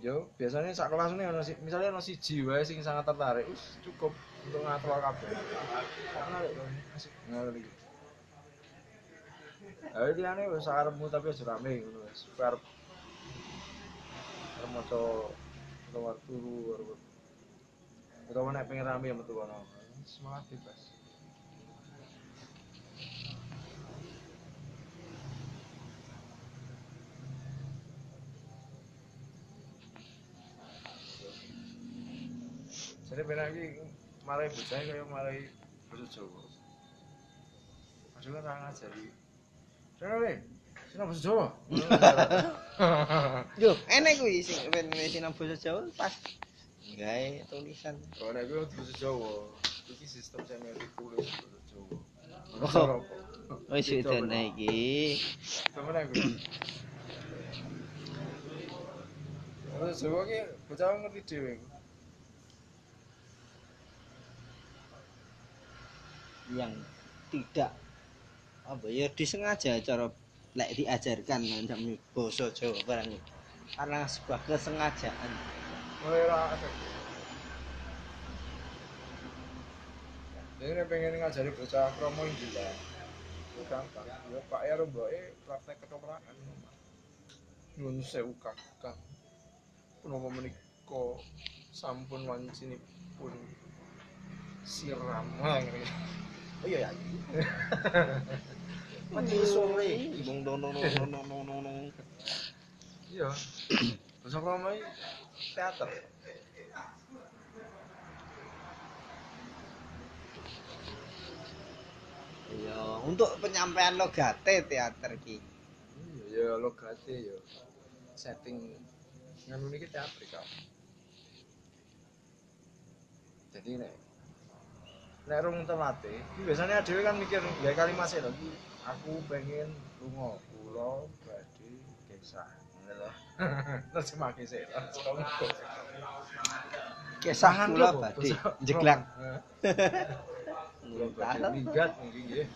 Yo, biasanya sak kelas ini ono misalnya ono siji wae sing sangat tertarik, wis cukup untuk ngatur kabeh. Menarik to, asik ngatur iki. Ayo liyane wis tapi aja rame ngono wis. Arep maca keluar turu arep. Utawa nek pengen rame ya metu kono. Semangat bebas. Jadi benar lagi marai bocah kayak marai bahasa Jawa. Maksudnya kan ngajari. Nih, sini bahasa Jawa. *laughs* *laughs* Yo, enek kuwi sing ben sinau basa Jawa pas gawe tulisan. Kalau nek gue bahasa Jawa, iki sistem semiotik tulis bahasa Jawa. Oh. Apa? Wis witen iki. Temen aku. Bahasa Jawa ki bocah ngerti dhewe. yang tidak apa ya disengaja cara lek diajarkan macam basa Jawa barang iki. karena sebuah kesengajaan Mulai ra ada. Jadi nek pengen ngajari bocah kromo yang gila. Itu gampang. Ya Pak ya romboke praktek ketoprak Nyun sewu kakak. Punapa menika sampun wancinipun siram Wah, ngene. oh iya ya *laughs* mati sore bung dono dono dono dono Iya. Bocah kromo iki teater. ya untuk penyampaian logate teater ki Iya, ya logate ya. Setting nganu niki teater. Jadi nek nek rung temate, biasanya dhewe kan mikir ya kalimat sih lho. Aku pengen lunga kula badhe *laughs* kesah. *laughs* Kula badhe kromo. Kula badhe minggat niki nggih.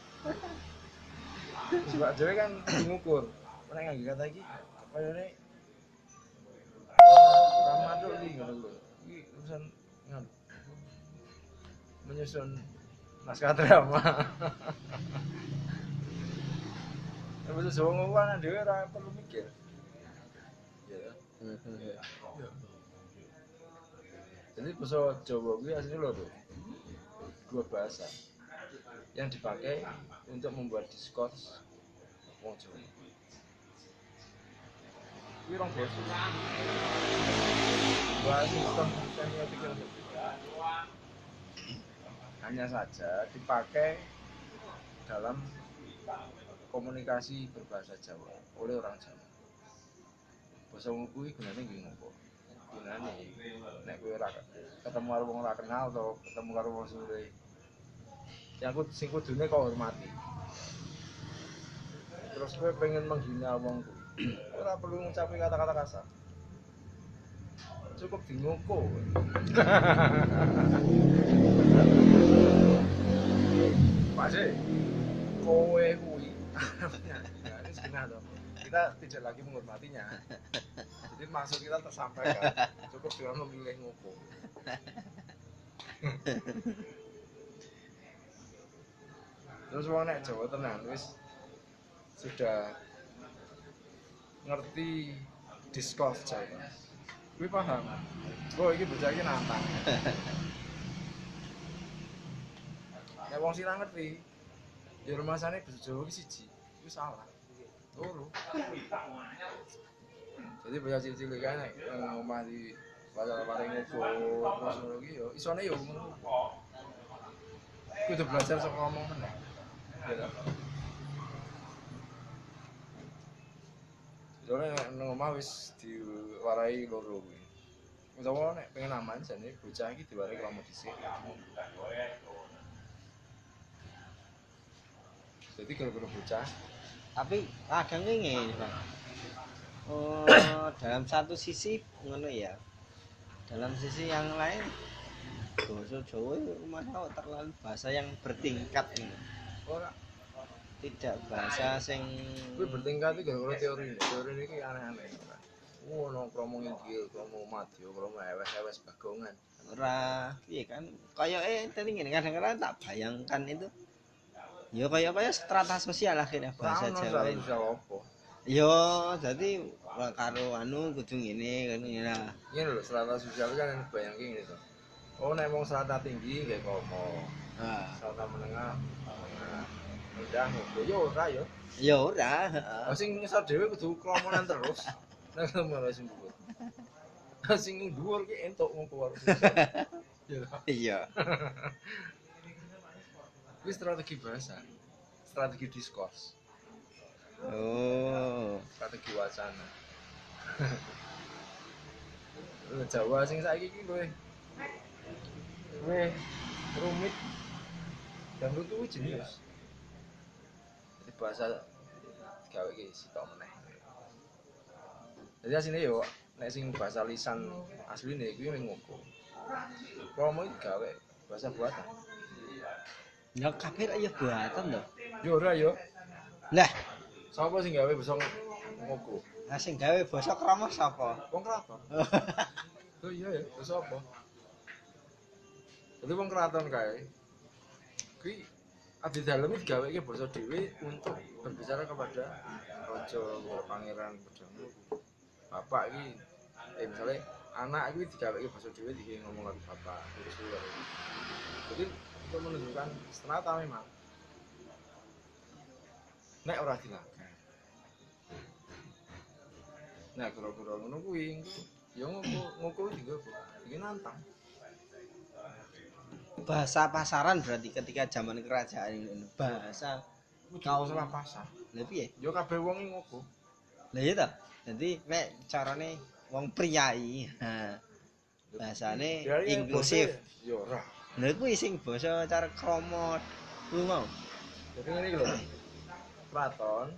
Sebab dhewe kan ngukur. Nek nganggo kata iki kayane Ramadhan iki ngono lho. Iki urusan ngono. Menyusun naskah drama. *laughs* Bisa Jawa ngomong dhewe ora perlu mikir. Ya. Jadi bahasa Jawa aslinya loh tuh. Dua bahasa yang dipakai untuk membuat diskurs wong Jawa. Ini rong bahasa. Dua sistem semiotik yang berbeda. Hanya saja dipakai dalam komunikasi berbahasa Jawa oleh orang Jawa. Bahasa ngono kuwi gunane nggih ngopo? Gunane nek kowe ora ketemu karo wong ora kenal atau ketemu karo wong suwe. Yang ku sing kudune kok hormati. Terus kowe pengen menghina wong kuwi. Ora perlu ngucapi kata-kata kasar. Cukup dingoko. *laughs* Pak sih, kowe kuwi. Ya, ini setengah dong. Kita tidak lagi menghormatinya. Jadi maksud kita tersampaikan. Cukup dengan memilih ngoko. Terus wong nek Jawa tenan wis sudah ngerti diskurs Jawa. Kuwi paham. Oh, iki bocah iki nantang. Nek wong sing ngerti, ya rumasane basa Jawa ki siji. Kuwi salah. Loro. Jadi bocah cilik kan nek nang omah di pasar paling ngukur terus ngono yo isone yo ngono. Kudu belajar saka ngomong. Ya ta? Soalnya nang omah wis diwarai loro kuwi. Utawa nek pengen aman jane bocah iki diwarai kromo dhisik. Jadi gara-gara bocah. Tapi kadang ini bang oh, dalam satu sisi ngono ya. Dalam sisi yang lain bahasa Jawa rumah kok terlalu bahasa yang bertingkat ini? Ora. Tidak bahasa sing kuwi bertingkat iki gara-gara teori. Teori ini aneh-aneh. Oh, no kromo inggil, kromo madya, kromo ewes-ewes bagongan. ora iya kan? Kaya eh tadi gini kadang-kadang tak bayangkan itu ya kaya kaya strata sosial akhirnya bahasa Jawa ini. yo jadi karo anu kudu ngene ngene lah. Ini lho, strata sosial kan yang bayangin gitu. Oh, nek wong strata tinggi kayak kromo, Ah, strata menengah, menengah, ngono. Yo ora yo. ya ora heeh. Lah sing ngisor dhewe kudu kromonan terus. *laughs* Nek ngono sing dhuwur. Sing dhuwur ki entuk wae. *laughs* Ya. iya *laughs* Ini strategi bahasa, strategi diskurs, oh strategi wacana. *laughs* Jawa sing saiki iki luwih luwih rumit dan lutu kuwi jenius. Jadi bahasa gawe iki sitok meneh. Jadi asline yo nek sing bahasa lisan asline kuwi ning ngoko. Promo gawe bahasa buatan. Ya kabeh ya buatan lho Yo ora yo. lah Sapa sing gawe basa ngoko? lah sing gawe basa krama sapa Wong keraton. *laughs* Oh iya ya, terus apa? Jadi wong keraton kae. Kuwi abdi dalem iki gawe iki basa dhewe untuk berbicara kepada raja, pangeran, pedang. Bapak iki eh misalnya anak iki digawe basa dhewe iki ngomong karo bapak, terus. Jadi untuk menunjukkan strata memang. Nek ora dilakukan. Nah, kira-kira ngono kuwi ya ngoko ngoko nggo. Iki nantang. bahasa pasaran berarti ketika zaman kerajaan ini bahasa Kau salah pasar. lha piye Yo kabeh wong ngoko. Lah iya ta. Dadi nek carane wong priyayi, ha. Bahasane Ya, inklusif. Yo ora. Lha kuwi sing basa cara krama kuwi mau. Jadi ngene lho. Keraton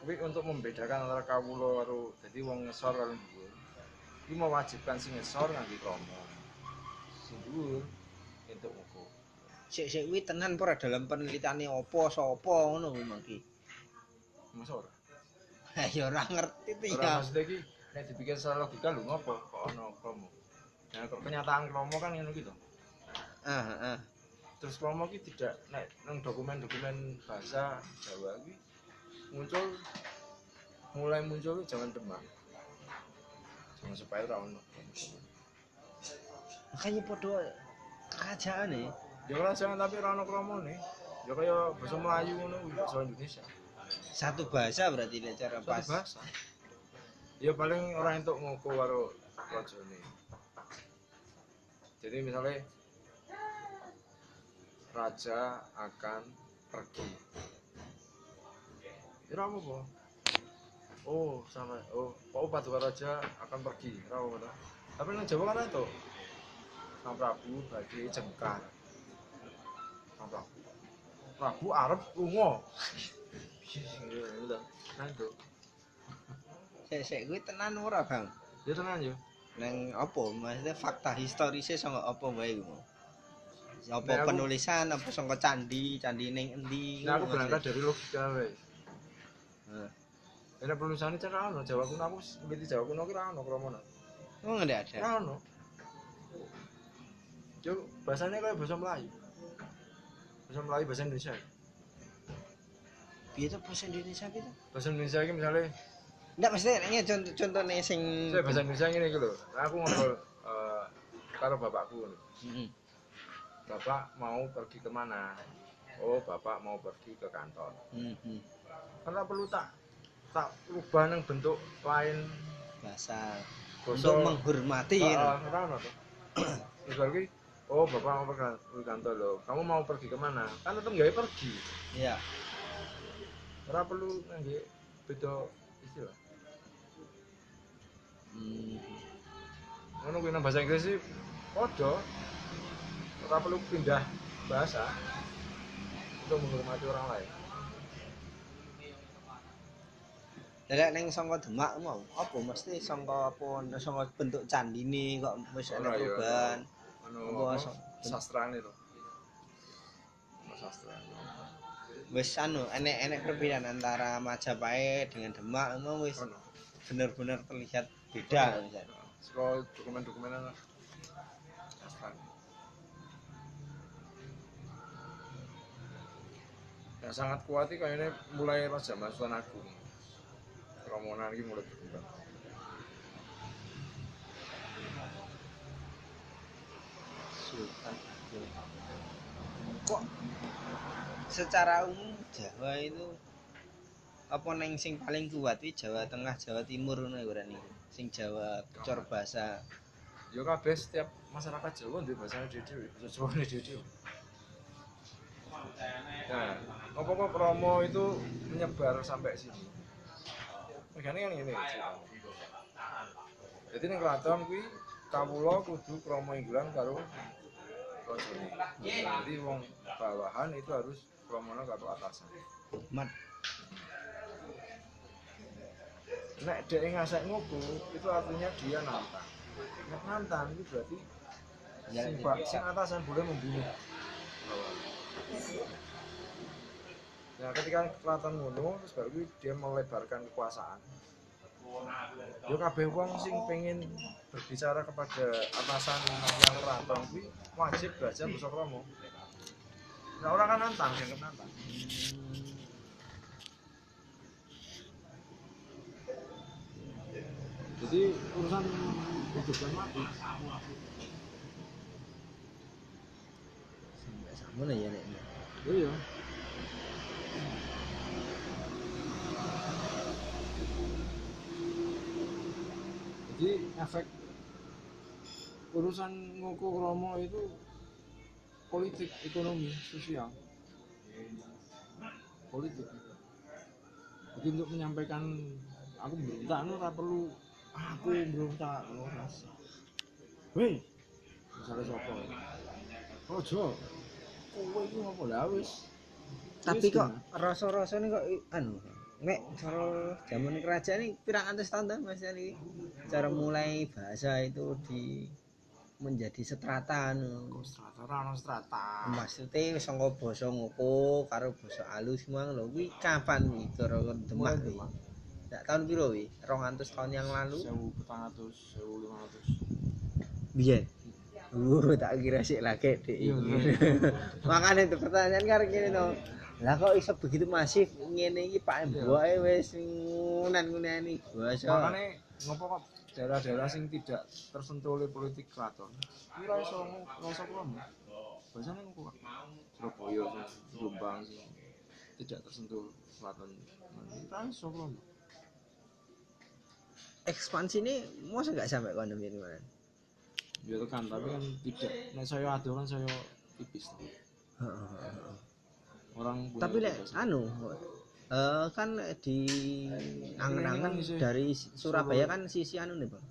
kuwi untuk membedakan antara kawula karo dadi wong ngesor karo dhuwur. Iki mewajibkan sing ngesor nganggo krama. Sing dhuwur entuk ngoko. Sik-sik kuwi tenan ora dalam penelitiane apa sapa ngono kuwi mangki. Masa ora? Ha ya ora ngerti ti Ora ya. maksudnya iki nek dipikir secara logika lho ngopo kok ana krama. Nah, kok kenyataan krama kan ngono gitu. Ah ah. terus kromo ki tidak nek nang dokumen-dokumen bahasa Jawa ki muncul mulai muncul zaman Demak. Jangan supaya ora ono. Makanya podo kerajaan nih ya ora jangan tapi ora ono kromone ya kaya basa Melayu ngono basa Indonesia. Satu bahasa berarti nek cara bahasa. Ya paling orang entuk ngoko karo rajane jadi misalnya raja akan pergi. Ya apa apa oh sama oh oh paduka raja akan pergi. Apa apa tapi nang Jawa kan itu. Sang Prabu badhe jengkar. Sang Prabu. Prabu arep lunga. Nah itu sik kuwi tenan ora Bang? Ya tenan yo. Neng apa maksudnya fakta historisnya sangka apa wae ku apa aku- penulisan apa sangka candi candi ning endi Nah aku berangkat dari logika wae. Heeh. Enak penulisannya cara ono Jawa kuno aku ngerti Jawa kuno ki ora ono kromone. oh nggak ada Ora ono. Yo bahasanya kayak bahasa Melayu. Bahasa Melayu bahasa Indonesia. piye bahasa Indonesia piye Bahasa Indonesia iki misalnya ndak mesti ini contoh contohnya sing saya bahasa Indonesia iki lho. Aku ngobrol eh, karo bapakku. Heeh. Bapak mau pergi ke mana? Oh, bapak mau pergi ke kantor. Heeh. Karena perlu tak tak rubah nang bentuk lain bahasa untuk menghormati Heeh, ora ki, oh bapak mau pergi ke kantor loh. Kamu mau pergi ke mana? Kan tetep gawe pergi. Iya. Ora perlu ngangge beda kuwi nang bahasa Inggris sih padha. Ora perlu pindah bahasa untuk menghormati orang lain. Lek ning sangka Demak mau apa mesti sangka apa sangka bentuk candine kok wis ana Ora, ya, perubahan. Anu Sastrane to. Ono Sastra. Wis anu enek-enek perbedaan antara Majapahit dengan Demak emang wis Ono. bener-bener terlihat beda misalnya. Sekolah dokumen-dokumen ana. Yang sangat kuat iki kayaknya mulai pas zaman Sultan Agung. Romonan iki mulai berkembang. Sultan Agung. Kok secara umum Jawa itu apa neng sing paling kuat Jawa Tengah, Jawa Timur ngono ya. Sing Jawa cor bahasa Yo kabeh setiap masyarakat Jawa duwe bahasane dhewe-dhewe, bahasa Jawane dhewe-dhewe. Nah, apa kok promo itu menyebar sampai sini? Kan ngene. ceritanya. Jadi ning keraton kuwi kawula kudu promo inggulan karo rajane. Jadi wong bawahan itu harus promono karo atasan. mat Nek dhek ngasek ngopo, itu artinya dia nantang. Nek nantang itu berarti Ya, sing, ya. ba- sing atasan boleh membunuh. Nah, ketika keraton ngono, terus baru dia melebarkan kekuasaan. Yo kabeh wong sing pengen berbicara kepada atasan yang keraton kuwi wajib belajar basa krama. Nah, orang kan nantang, dianggap nantang. Jadi urusan hidup dan mati. sampai samono ya nek. Iya. Jadi efek urusan ngoko kromo itu politik, ekonomi, sosial, politik. Jadi untuk menyampaikan aku berontak, ora perlu aku berontak, lo rasa. Weh, misalnya sopo, ojo, kowe iki ngopo lah wis. Tapi kok Dina. rasa-rasane kok anu nek cara zaman kerajaan ini pirang atus tahun dah Mas Ali cara mulai bahasa itu di menjadi setrata anu. Strata ora ono strata. maksudnya wis saka basa ngoko karo basa alus semua lho kuwi kapan wi cara Demak? Mulai Ndak tahun piro wi 200 tahun yang lalu? 1400, 1500. biyen Uh, tak kira sih lagi deh. Iya, *laughs* Makanya itu pertanyaan karena gini no. Lah kok iso begitu masif? Ngene iki Pak Iya. Mbok wis ngunan-ngunani basa. Makane ngopo kok daerah-daerah sing tidak tersentuh oleh politik keraton? Ini ora iso ora iso krono biasanya kuat Surabaya Jombang sing tidak tersentuh keraton. Ora iso krono ekspansi ini masa nggak sampai kono ini mana ya tekan tapi kan tidak. Nek saya ado kan saya tipis. Orang tapi lek anu eh kan di angen-angen Ini kan dari Surabaya kan sisi anu nih bang.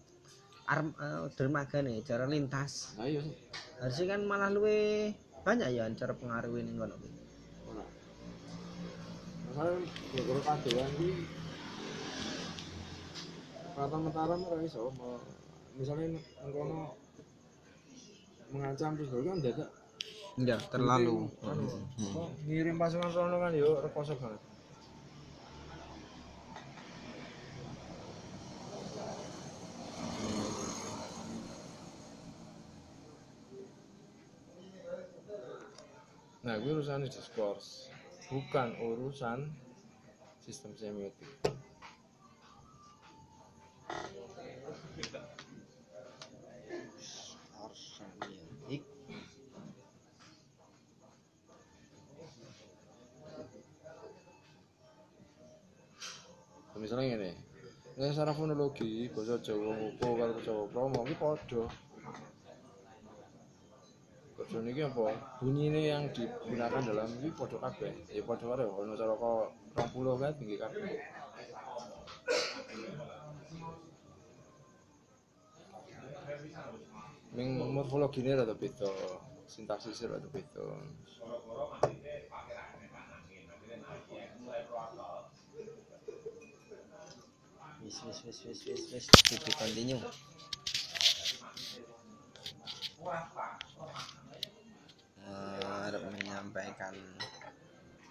Arm, eh, dermaga nih cara lintas. Nah iya harusnya kan malah luwe banyak ya cara pengaruhin kono ora. Masalah gara-gara kadoan keraton Mataram ora iso misalnya engkono mengancam terus kan dadak. Ya terlalu. Anu, apa, ngirim pasukan sono kan yo rekoso banget. Nah, itu urusan diskurs, bukan urusan sistem semiotik misalnya ini ini secara fonologi bahasa Jawa Muko karo Jawa Promo ini podo Kode ini apa? Bunyi ini yang digunakan dalam ini podo kabeh ya podo karo ono cara kok 20 kan tinggi kabeh Ming morfologi ini rada beda, sintaksis rada beda. Wis wis wis wis wis wis. Continue. Eh, harap menyampaikan